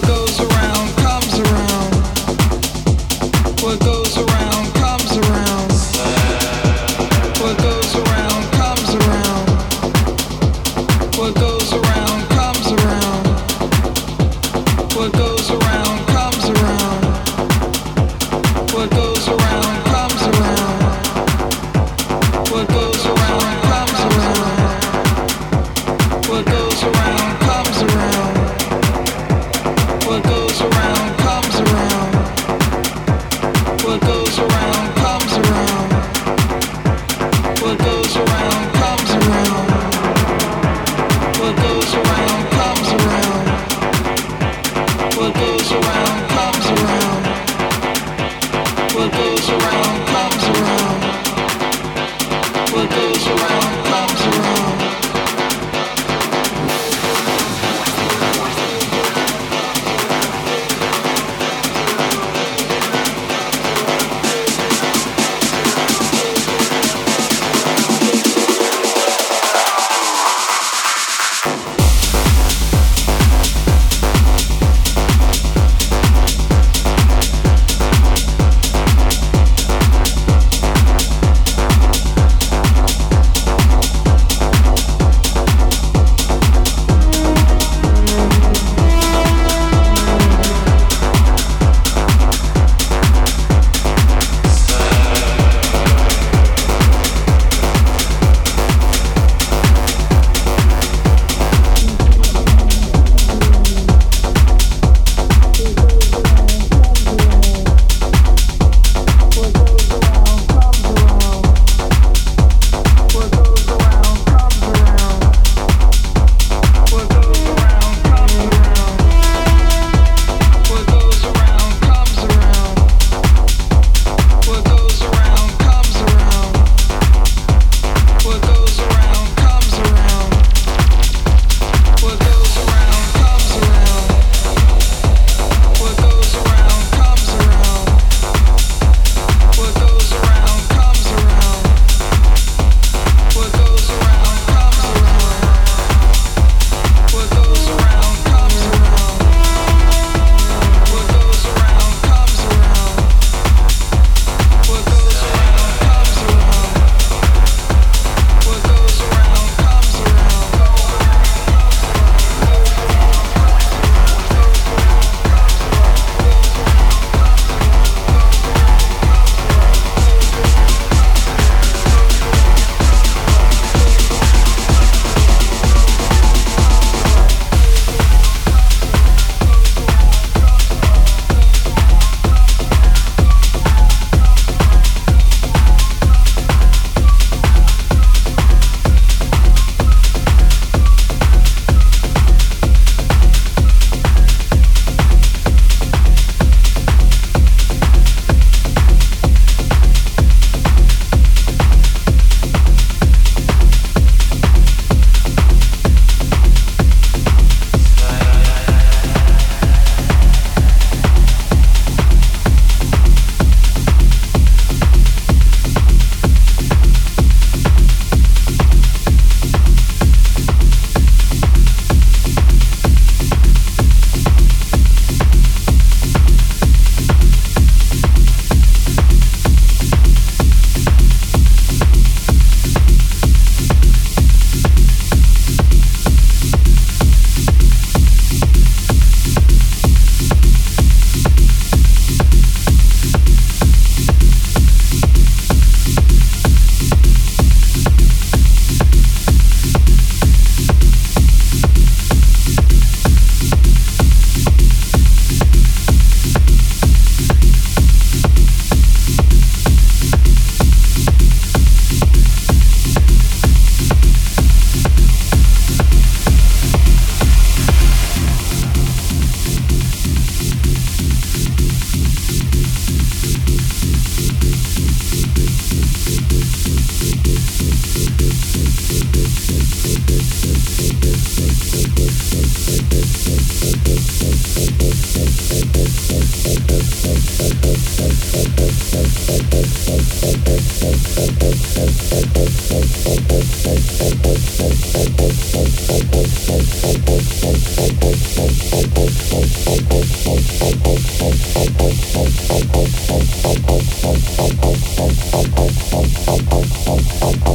Goes around Musik